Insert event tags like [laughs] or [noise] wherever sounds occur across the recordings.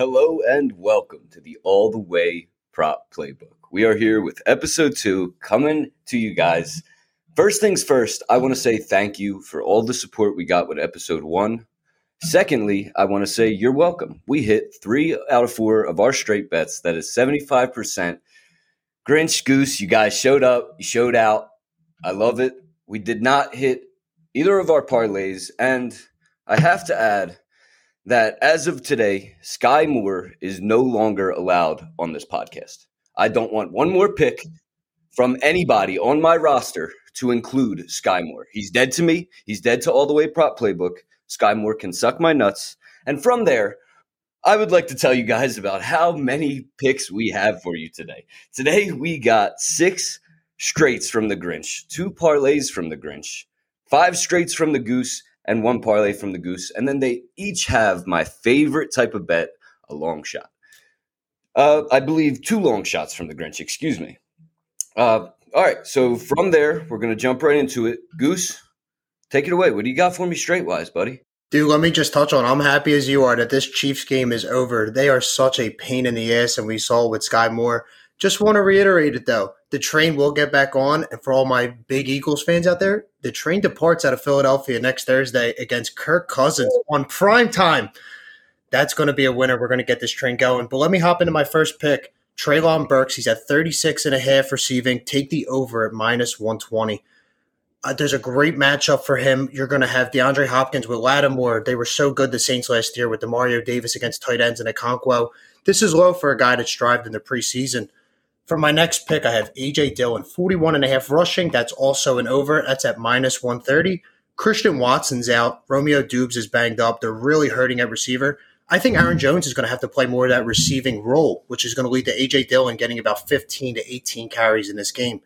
Hello and welcome to the All the Way Prop Playbook. We are here with episode two coming to you guys. First things first, I want to say thank you for all the support we got with episode one. Secondly, I want to say you're welcome. We hit three out of four of our straight bets. That is 75%. Grinch Goose, you guys showed up, you showed out. I love it. We did not hit either of our parlays. And I have to add that as of today, Sky Moore is no longer allowed on this podcast. I don't want one more pick from anybody on my roster to include Sky Moore. He's dead to me. He's dead to all the way prop playbook. Sky Moore can suck my nuts. And from there, I would like to tell you guys about how many picks we have for you today. Today, we got six straights from the Grinch, two parlays from the Grinch, five straights from the Goose, and one parlay from the Goose. And then they each have my favorite type of bet, a long shot. Uh, I believe two long shots from the Grinch, excuse me. Uh, all right, so from there, we're going to jump right into it. Goose, take it away. What do you got for me straight wise, buddy? Dude, let me just touch on. I'm happy as you are that this Chiefs game is over. They are such a pain in the ass, and we saw with Sky Moore. Just want to reiterate it though. The train will get back on, and for all my big Eagles fans out there, the train departs out of Philadelphia next Thursday against Kirk Cousins on prime time. That's going to be a winner. We're going to get this train going. But let me hop into my first pick. Treylon Burks, he's at 36 and a half receiving. Take the over at minus 120. Uh, there's a great matchup for him. You're going to have DeAndre Hopkins with Lattimore. They were so good the Saints last year with Demario Davis against tight ends and Okonkwo. This is low for a guy that's strived in the preseason. For my next pick, I have AJ Dillon, 41 and a half rushing. That's also an over. That's at minus 130. Christian Watson's out. Romeo Doubs is banged up. They're really hurting at receiver. I think Aaron Jones is going to have to play more of that receiving role, which is going to lead to AJ Dillon getting about 15 to 18 carries in this game.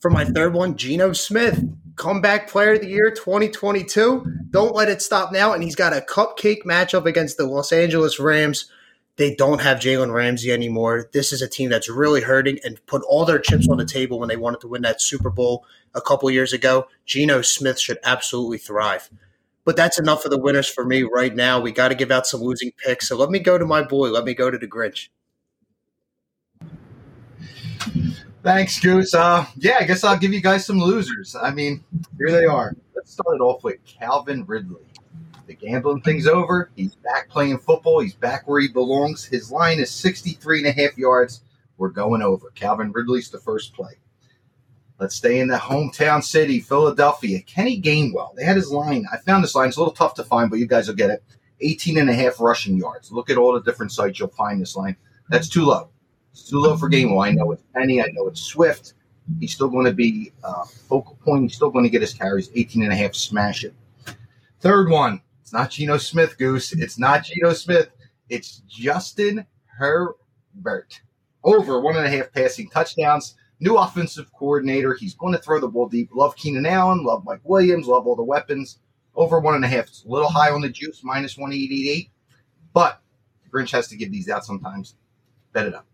For my third one, Geno Smith, comeback player of the year 2022. Don't let it stop now. And he's got a cupcake matchup against the Los Angeles Rams. They don't have Jalen Ramsey anymore. This is a team that's really hurting and put all their chips on the table when they wanted to win that Super Bowl a couple years ago. Geno Smith should absolutely thrive. But that's enough of the winners for me right now. We got to give out some losing picks. So let me go to my boy. Let me go to the Grinch. Thanks, Goose. Uh, yeah, I guess I'll give you guys some losers. I mean, here they are. Let's start it off with Calvin Ridley. The gambling thing's over. He's back playing football. He's back where he belongs. His line is 63 and a half yards. We're going over. Calvin Ridley's the first play. Let's stay in the hometown city, Philadelphia. Kenny Gainwell. They had his line. I found this line. It's a little tough to find, but you guys will get it. 18 and a half rushing yards. Look at all the different sites. You'll find this line. That's too low. It's too low for Gainwell. I know it's Penny. I know it's Swift. He's still going to be uh, focal point. He's still going to get his carries. 18 and a half. Smash it. Third one. It's not Geno Smith, Goose. It's not Geno Smith. It's Justin Herbert. Over one and a half passing touchdowns. New offensive coordinator. He's going to throw the ball deep. Love Keenan Allen. Love Mike Williams. Love all the weapons. Over one and a half. It's a little high on the juice, minus 188. But the Grinch has to give these out sometimes. Bet it up.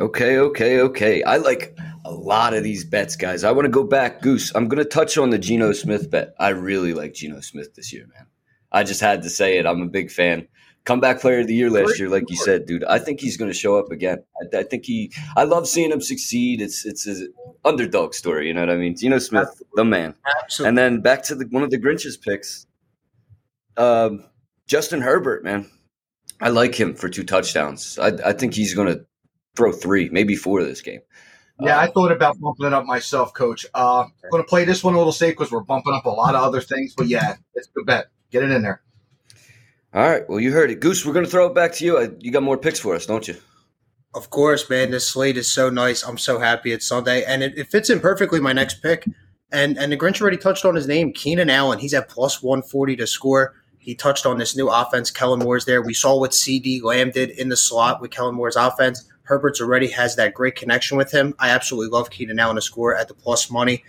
Okay, okay, okay. I like a lot of these bets, guys. I want to go back, Goose. I'm going to touch on the Geno Smith bet. I really like Geno Smith this year, man. I just had to say it. I'm a big fan. Comeback player of the year last year, like you said, dude. I think he's going to show up again. I, I, think he. I love seeing him succeed. It's it's an underdog story. You know what I mean? Geno Smith, Absolutely. the man. Absolutely. And then back to the, one of the Grinch's picks, um, Justin Herbert, man. I like him for two touchdowns. I, I think he's going to throw three, maybe four this game. Yeah, I thought about bumping it up myself, Coach. Uh, I'm going to play this one a little safe because we're bumping up a lot of other things. But yeah, it's a good bet. Get it in there. All right. Well, you heard it, Goose. We're going to throw it back to you. You got more picks for us, don't you? Of course, man. This slate is so nice. I'm so happy it's Sunday, and it, it fits in perfectly. My next pick, and and the Grinch already touched on his name, Keenan Allen. He's at plus 140 to score. He touched on this new offense. Kellen Moore's there. We saw what CeeDee Lamb did in the slot with Kellen Moore's offense. Herbert's already has that great connection with him. I absolutely love Keenan Allen to score at the plus money.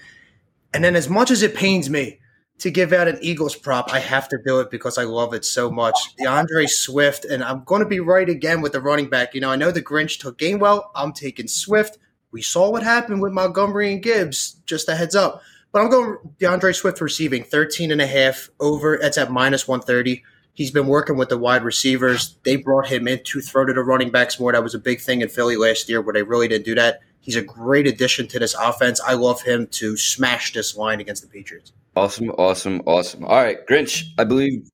And then, as much as it pains me to give out an Eagles prop, I have to do it because I love it so much. DeAndre Swift, and I'm going to be right again with the running back. You know, I know the Grinch took Gainwell. I'm taking Swift. We saw what happened with Montgomery and Gibbs. Just a heads up. But I'm going DeAndre Swift receiving 13 and a half over. That's at minus 130. He's been working with the wide receivers. They brought him in to throw to the running backs more. That was a big thing in Philly last year where they really didn't do that. He's a great addition to this offense. I love him to smash this line against the Patriots. Awesome, awesome, awesome. All right, Grinch, I believe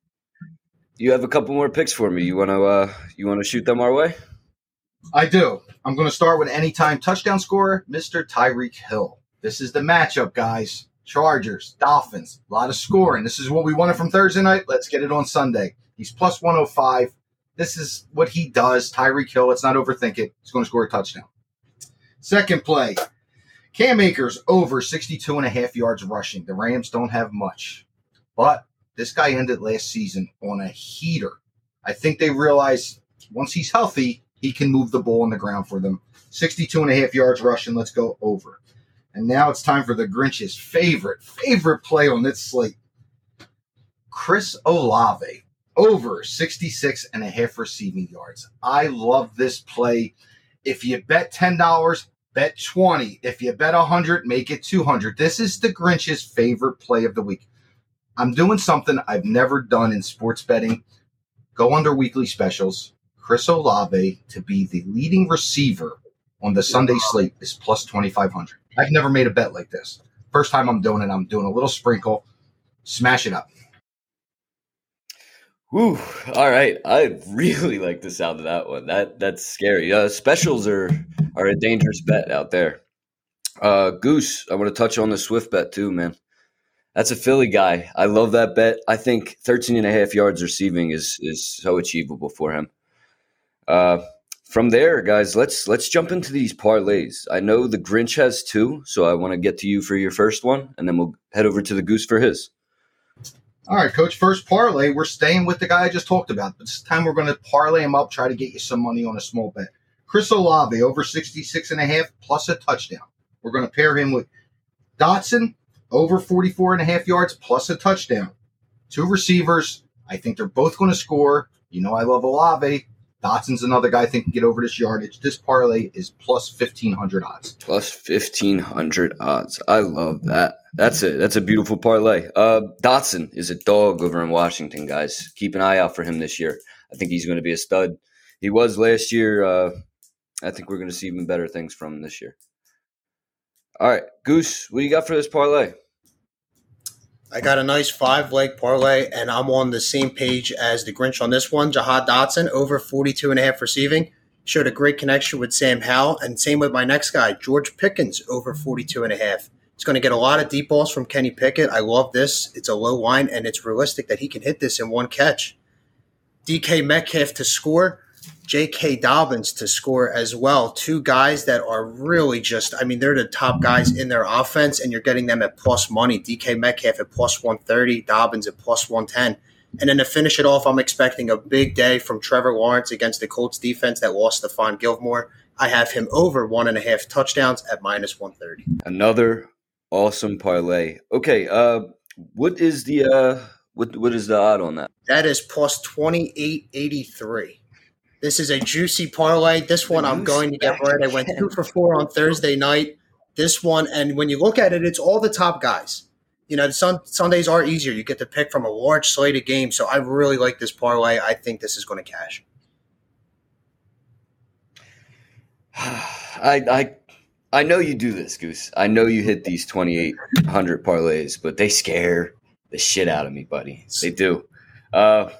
you have a couple more picks for me. You want to uh you want to shoot them our way? I do. I'm going to start with anytime touchdown scorer, Mr. Tyreek Hill. This is the matchup, guys. Chargers, Dolphins, a lot of scoring. This is what we wanted from Thursday night. Let's get it on Sunday. He's plus 105. This is what he does. Tyreek Hill, let's not overthink it. He's going to score a touchdown. Second play, Cam Akers over 62 and a half yards rushing. The Rams don't have much, but this guy ended last season on a heater. I think they realize once he's healthy, he can move the ball on the ground for them. 62 and a half yards rushing. Let's go over. And now it's time for the Grinch's favorite, favorite play on this slate. Chris Olave over 66 and a half receiving yards. I love this play. If you bet $10, bet 20. If you bet 100, make it 200. This is the Grinch's favorite play of the week. I'm doing something I've never done in sports betting. Go under weekly specials. Chris Olave to be the leading receiver on the Sunday slate is plus 2,500. I've never made a bet like this. First time I'm doing it, I'm doing a little sprinkle. Smash it up. Whew. All right. I really [laughs] like the sound of that one. That that's scary. Uh, specials are are a dangerous bet out there. Uh, Goose, I want to touch on the Swift bet too, man. That's a Philly guy. I love that bet. I think 13 and a half yards receiving is is so achievable for him. Uh, from there, guys, let's let's jump into these parlays. I know the Grinch has two, so I want to get to you for your first one, and then we'll head over to the Goose for his. All right, coach. First parlay, we're staying with the guy I just talked about, but this time we're going to parlay him up, try to get you some money on a small bet. Chris Olave over 66 and a half plus a touchdown. We're going to pair him with Dotson over 44 and a half yards plus a touchdown. Two receivers. I think they're both going to score. You know, I love Olave. Dotson's another guy I think can get over this yardage. This parlay is plus 1500 odds. Plus 1500 odds. I love that. That's it. That's a beautiful parlay. Uh, Dotson is a dog over in Washington, guys. Keep an eye out for him this year. I think he's going to be a stud. He was last year. Uh, I think we're going to see even better things from him this year. All right, Goose, what do you got for this parlay? I got a nice five leg parlay, and I'm on the same page as the Grinch on this one. Jahan Dotson over 42 and a half receiving. Showed a great connection with Sam Howell, and same with my next guy, George Pickens, over 42 and a half. He's going to get a lot of deep balls from Kenny Pickett. I love this. It's a low line, and it's realistic that he can hit this in one catch. DK Metcalf to score. J.K. Dobbins to score as well. Two guys that are really just, I mean, they're the top guys in their offense, and you're getting them at plus money. DK Metcalf at plus 130, Dobbins at plus 110. And then to finish it off, I'm expecting a big day from Trevor Lawrence against the Colts defense that lost Stephon Gilmore. I have him over one and a half touchdowns at minus 130. Another awesome parlay. Okay, uh, what is the uh, what what is the odd on that? That is plus 2883. This is a juicy parlay. This one I'm going to get right. I went two for four on Thursday night. This one, and when you look at it, it's all the top guys. You know, sun, Sundays are easier. You get to pick from a large slate of games. So I really like this parlay. I think this is going to cash. [sighs] I I I know you do this, Goose. I know you hit these 2800 parlays, but they scare the shit out of me, buddy. They do. Uh,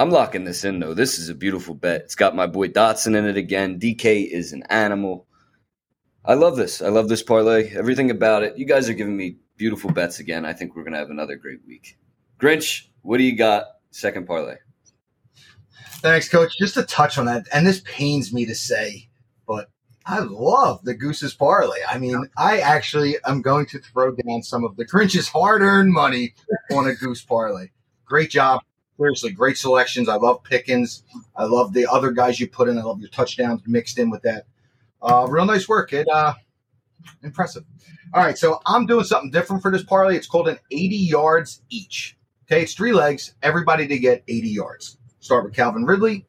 I'm locking this in though. This is a beautiful bet. It's got my boy Dotson in it again. DK is an animal. I love this. I love this parlay. Everything about it. You guys are giving me beautiful bets again. I think we're gonna have another great week. Grinch, what do you got? Second parlay. Thanks, Coach. Just to touch on that, and this pains me to say, but I love the Goose's parlay. I mean, I actually am going to throw down some of the Grinch's hard-earned money on a Goose parlay. Great job seriously, great selections. I love Pickens. I love the other guys you put in. I love your touchdowns mixed in with that. Uh, real nice work. It uh, impressive. All right, so I'm doing something different for this parlay. It's called an 80 yards each. Okay, it's three legs. Everybody to get 80 yards. Start with Calvin Ridley,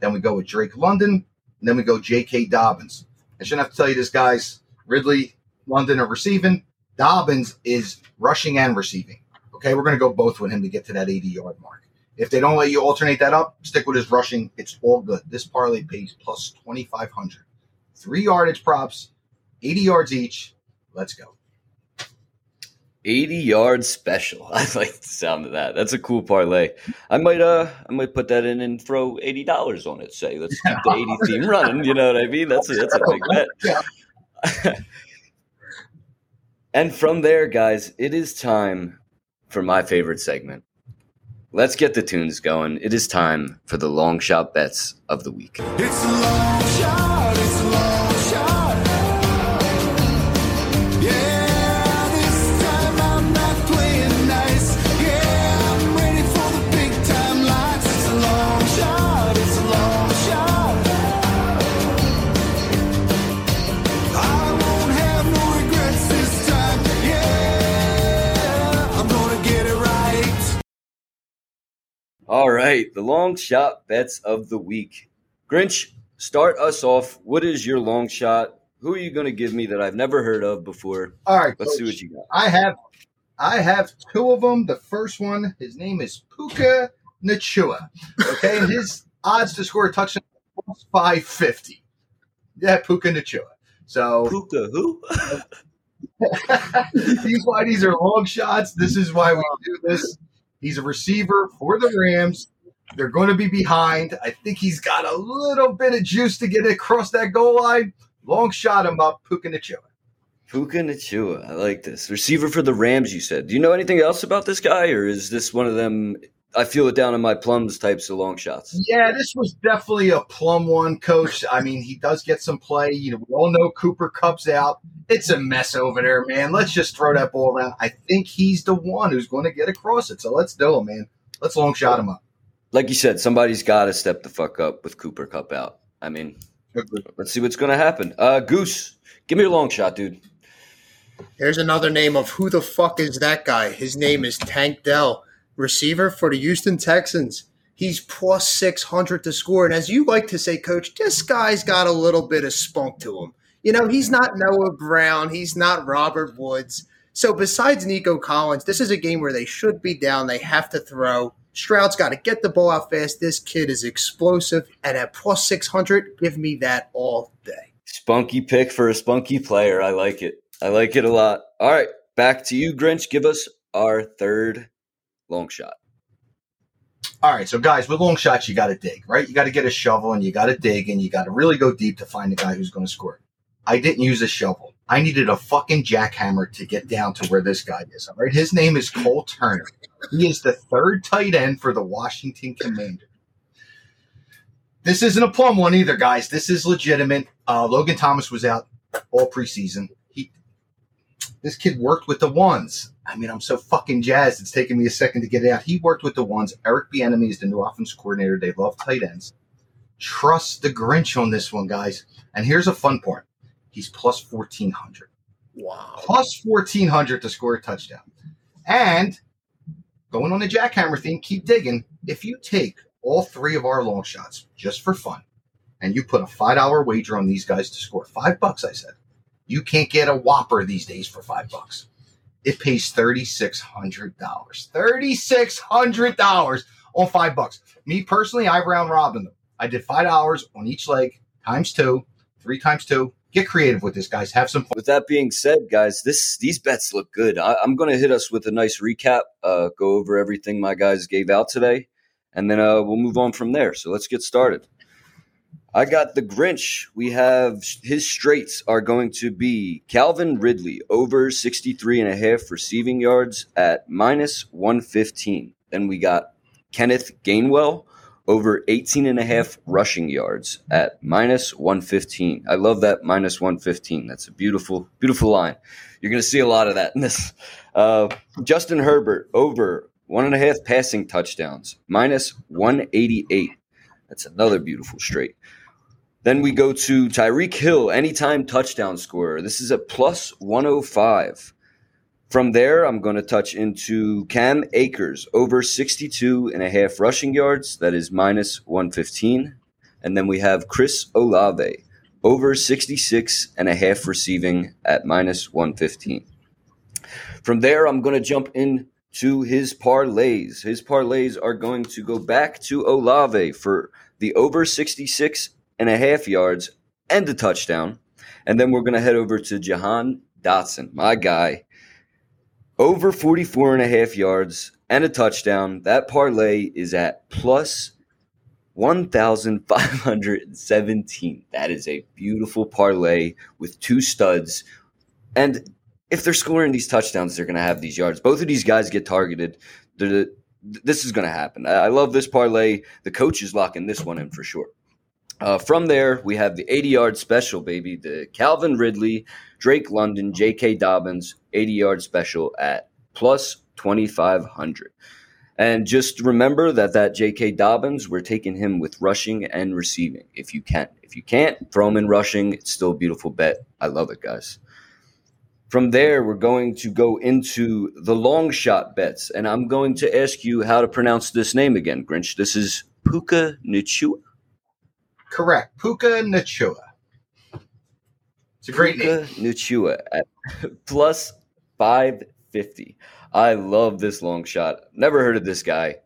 then we go with Drake London, and then we go J.K. Dobbins. I shouldn't have to tell you this, guys. Ridley, London are receiving. Dobbins is rushing and receiving. Okay, we're going to go both with him to get to that 80 yard mark. If they don't let you alternate that up, stick with his rushing. It's all good. This parlay pays plus 2,500. Three yardage props, 80 yards each. Let's go. 80 yard special. [laughs] I like the sound of that. That's a cool parlay. I might uh I might put that in and throw eighty dollars on it. Say let's keep the [laughs] 80 team running. You know what I mean? That's a that's a big bet. [laughs] and from there, guys, it is time for my favorite segment. Let's get the tunes going. It is time for the long shot bets of the week. It's long shot, right, the long shot bets of the week. Grinch, start us off. What is your long shot? Who are you going to give me that I've never heard of before? All right. Let's see what you got. I have I have two of them. The first one, his name is Puka Nacua. Okay, and his [laughs] odds to score a touchdown is five fifty. Yeah, Puka Nacua. So Puka, who? [laughs] these why these are long shots. This is why we do this. He's a receiver for the Rams. They're going to be behind. I think he's got a little bit of juice to get across that goal line. Long shot him up, Puka Nacua. Puka Nacua. I like this. Receiver for the Rams, you said. Do you know anything else about this guy, or is this one of them? I feel it down in my plums types of long shots. Yeah, this was definitely a plum one, coach. I mean, he does get some play. You know, we all know Cooper Kupp's out. It's a mess over there, man. Let's just throw that ball around. I think he's the one who's going to get across it. So let's do it, man. Let's long shot him up. Like you said, somebody's got to step the fuck up with Cooper Kupp out. I mean, let's see what's going to happen. Uh, Goose, give me a long shot, dude. Here's another name of who the fuck is that guy? His name is Tank Dell, receiver for the Houston Texans. He's plus 600 to score. And as you like to say, coach, this guy's got a little bit of spunk to him. You know, he's not Noah Brown, he's not Robert Woods. So besides Nico Collins, this is a game where they should be down. They have to throw. Stroud's got to get the ball out fast. This kid is explosive. And at plus 600, give me that all day. Spunky pick for a spunky player. I like it. I like it a lot. All right, back to you, Grinch. Give us our third long shot. All right, so guys, with long shots, you got to dig, right? You got to get a shovel and you got to dig and you got to really go deep to find the guy who's going to score. I didn't use a shovel. I needed a fucking jackhammer to get down to where this guy is. All right, his name is Cole Turner. He is the third tight end for the Washington Commander. This isn't a plum one either, guys. This is legitimate. Uh, Logan Thomas was out all preseason. He, this kid worked with the ones. I mean, I'm so fucking jazzed. It's taken me a second to get it out. He worked with the ones. Eric Bieniemy is the new offense coordinator. They love tight ends. Trust the Grinch on this one, guys. And here's a fun part. He's plus 1400. Wow. Plus 1400 to score a touchdown. And going on the jackhammer theme, keep digging. If you take all three of our long shots just for fun, and you put a five dollar wager on these guys to score five bucks, I said, you can't get a whopper these days for five bucks. It pays thirty six hundred dollars. Thirty six hundred dollars on five bucks. Me personally, I round robin them. I did five dollars on each leg times two, three times two. Get creative with this, guys. Have some fun. With that being said, guys, this these bets look good. I, I'm going to hit us with a nice recap, uh, go over everything my guys gave out today, and then uh, we'll move on from there. So let's get started. I got the Grinch. We have his straights are going to be Calvin Ridley over 63 and a half receiving yards at minus 115. Then we got Kenneth Gainwell over 18 and a half rushing yards at minus 115. I love that minus 115. That's a beautiful, beautiful line. You're going to see a lot of that in this. Uh, Justin Herbert over one and a half passing touchdowns, minus 188. That's another beautiful straight. Then we go to Tyreek Hill, anytime touchdown scorer. This is a plus 105. From there, I'm going to touch into Cam Akers, over 62 and a half rushing yards. That is minus 115. And then we have Chris Olave, over 66 and a half receiving at minus 115. From there, I'm going to jump into his parlays. His parlays are going to go back to Olave for the over 66 and a half yards and a touchdown. And then we're going to head over to Jahan Dotson, my guy. Over 44 and a half yards and a touchdown. That parlay is at plus 1,517. That is a beautiful parlay with two studs. And if they're scoring these touchdowns, they're going to have these yards. Both of these guys get targeted. They're- this is going to happen. I I love this parlay. The coach is locking this one in for sure. Uh, from there, we have the 80 yard special, baby. The Calvin Ridley, Drake London, J.K. Dobbins 80 yard special at plus 2,500. And just remember that that J.K. Dobbins, we're taking him with rushing and receiving if you can. If you can't, throw him in rushing. It's still a beautiful bet. I love it, guys. From there, we're going to go into the long shot bets. And I'm going to ask you how to pronounce this name again, Grinch. This is Puka Nichua. Correct. Puka Nacua. It's a great name. Puka Nacua at [laughs] plus 550. I love this long shot. Never heard of this guy.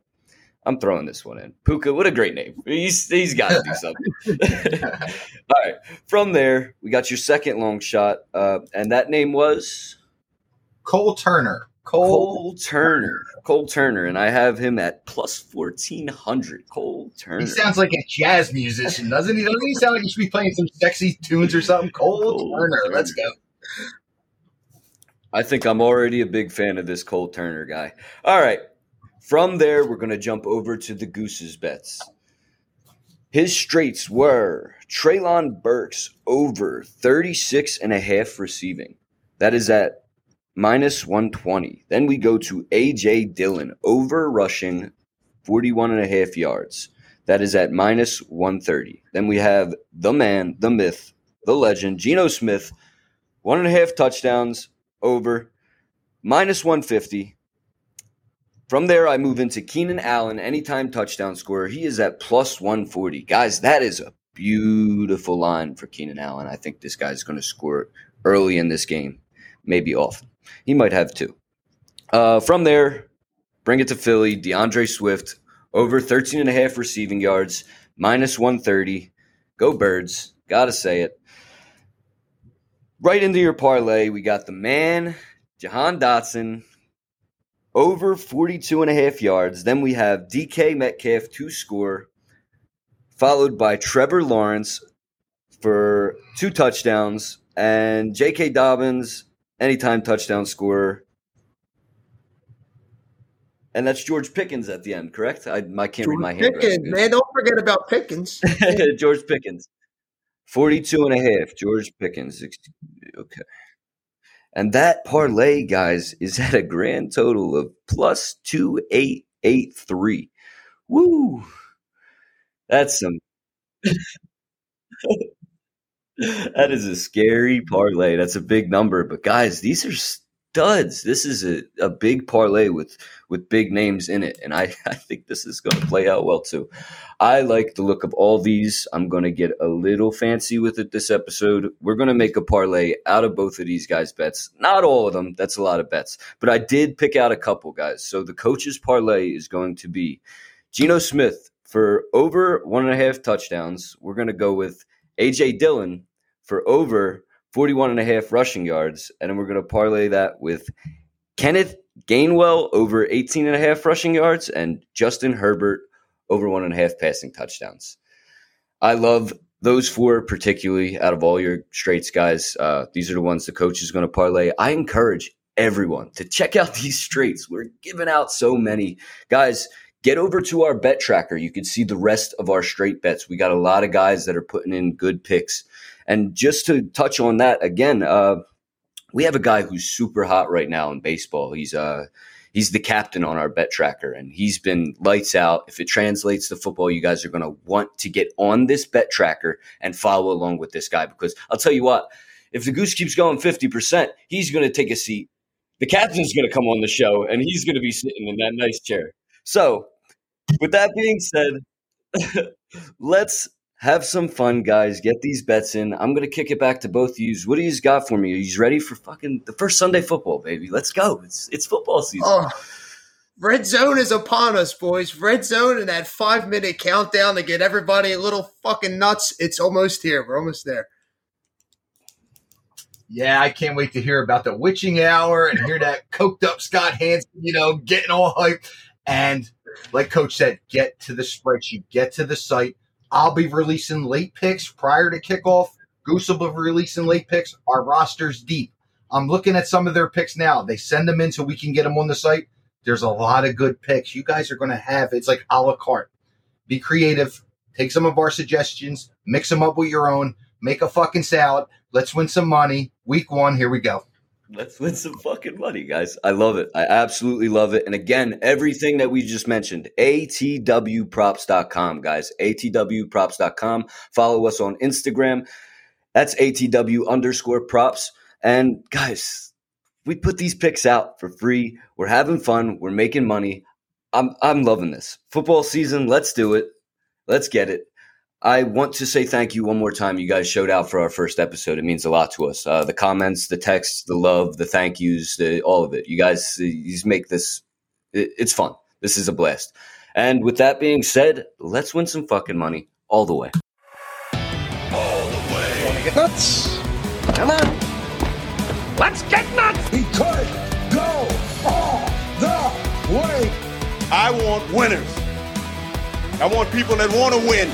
I'm throwing this one in. Puka, what a great name. He's, he's got to do [laughs] something. [laughs] All right. From there, we got your second long shot. Uh, and that name was Cole Turner. Cole. Cole Turner. Cole Turner. And I have him at plus 1400. Cole Turner. He sounds like a jazz musician, doesn't he? Doesn't he sound like he should be playing some sexy tunes or something? Cole, Cole Turner. Turner. Let's go. I think I'm already a big fan of this Cole Turner guy. All right. From there, we're going to jump over to the Goose's bets. His straights were Treylon Burks over 36 and a half receiving. That is at minus 120. Then we go to AJ Dillon over rushing 41 and a half yards. That is at minus 130. Then we have the man, the myth, the legend, Geno Smith, one and a half touchdowns over minus 150. From there, I move into Keenan Allen, anytime touchdown scorer. He is at plus 140. Guys, that is a beautiful line for Keenan Allen. I think this guy's going to score early in this game, maybe often. He might have two. Uh, from there, bring it to Philly. DeAndre Swift, over 13 and a half receiving yards, minus 130. Go Birds. Gotta say it. Right into your parlay, we got the man, Jahan Dotson, over 42 and a half yards. Then we have DK Metcalf to score, followed by Trevor Lawrence for two touchdowns, and J.K. Dobbins, anytime touchdown scorer. And that's George Pickens at the end, correct? I, I can't read my handwriting. Pickens, man, don't forget about Pickens. [laughs] George Pickens. 42 and a half. George Pickens. Okay. And that parlay, guys, is at a grand total of plus 2883. Woo. That's some. [laughs] that is a scary parlay. That's a big number. But, guys, these are studs. This is a, a big parlay with with big names in it. And I, [laughs] I think this is going to play out well, too. I like the look of all these. I'm going to get a little fancy with it this episode. We're going to make a parlay out of both of these guys' bets. Not all of them. That's a lot of bets. But I did pick out a couple, guys. So the coach's parlay is going to be Geno Smith for over one and a half touchdowns. We're going to go with AJ Dillon for over 41 and a half rushing yards. And then we're going to parlay that with Kenneth Gainwell over 18 and a half rushing yards and Justin Herbert over one and a half passing touchdowns. I love those four particularly out of all your straights, guys. Uh, these are the ones the coach is going to parlay. I encourage everyone to check out [laughs] these straights. We're giving out so many. Guys, get over to our bet tracker. You can see the rest of our straight bets. We got a lot of guys that are putting in good picks. And just to touch on that again, uh, we have a guy who's super hot right now in baseball. He's uh he's the captain on our bet tracker and he's been lights out. If it translates to football, you guys are going to want to get on this bet tracker and follow along with this guy because I'll tell you what, if the goose keeps going 50%, he's going to take a seat. The captain's going to come on the show and he's going to be sitting in that nice chair. So, with that being said, let's have some fun, guys. Get these bets in. I'm gonna kick it back to both of you. What do you got for me? Are you ready for fucking the first Sunday football, baby? Let's go. It's it's football season. Oh, Red zone is upon us, boys. Red zone and that five minute countdown to get everybody a little fucking nuts. It's almost here. We're almost there. Yeah, I can't wait to hear about the witching hour and hear that coked up Scott Hansen, you know, getting all hyped. And like Coach said, get to the spreadsheet, get to the site. I'll be releasing late picks prior to kickoff. Goose will be releasing late picks. Our roster's deep. I'm looking at some of their picks now. They send them in so we can get them on the site. There's a lot of good picks. You guys are going to have it's like a la carte. Be creative. Take some of our suggestions, mix them up with your own, make a fucking salad. Let's win some money. Week one, here we go. Let's win some fucking money, guys. I love it. I absolutely love it. And again, everything that we just mentioned, atwprops.com, guys. atwprops.com. Follow us on Instagram. That's atw underscore props. And guys, we put these picks out for free. We're having fun. We're making money. I'm I'm loving this. Football season, let's do it. Let's get it. I want to say thank you one more time. You guys showed out for our first episode. It means a lot to us. Uh, the comments, the texts, the love, the thank yous, the, all of it. You guys, you just make this. It, it's fun. This is a blast. And with that being said, let's win some fucking money all the way. Get nuts. Come on. Let's get nuts. He could go all the way. I want winners. I want people that want to win.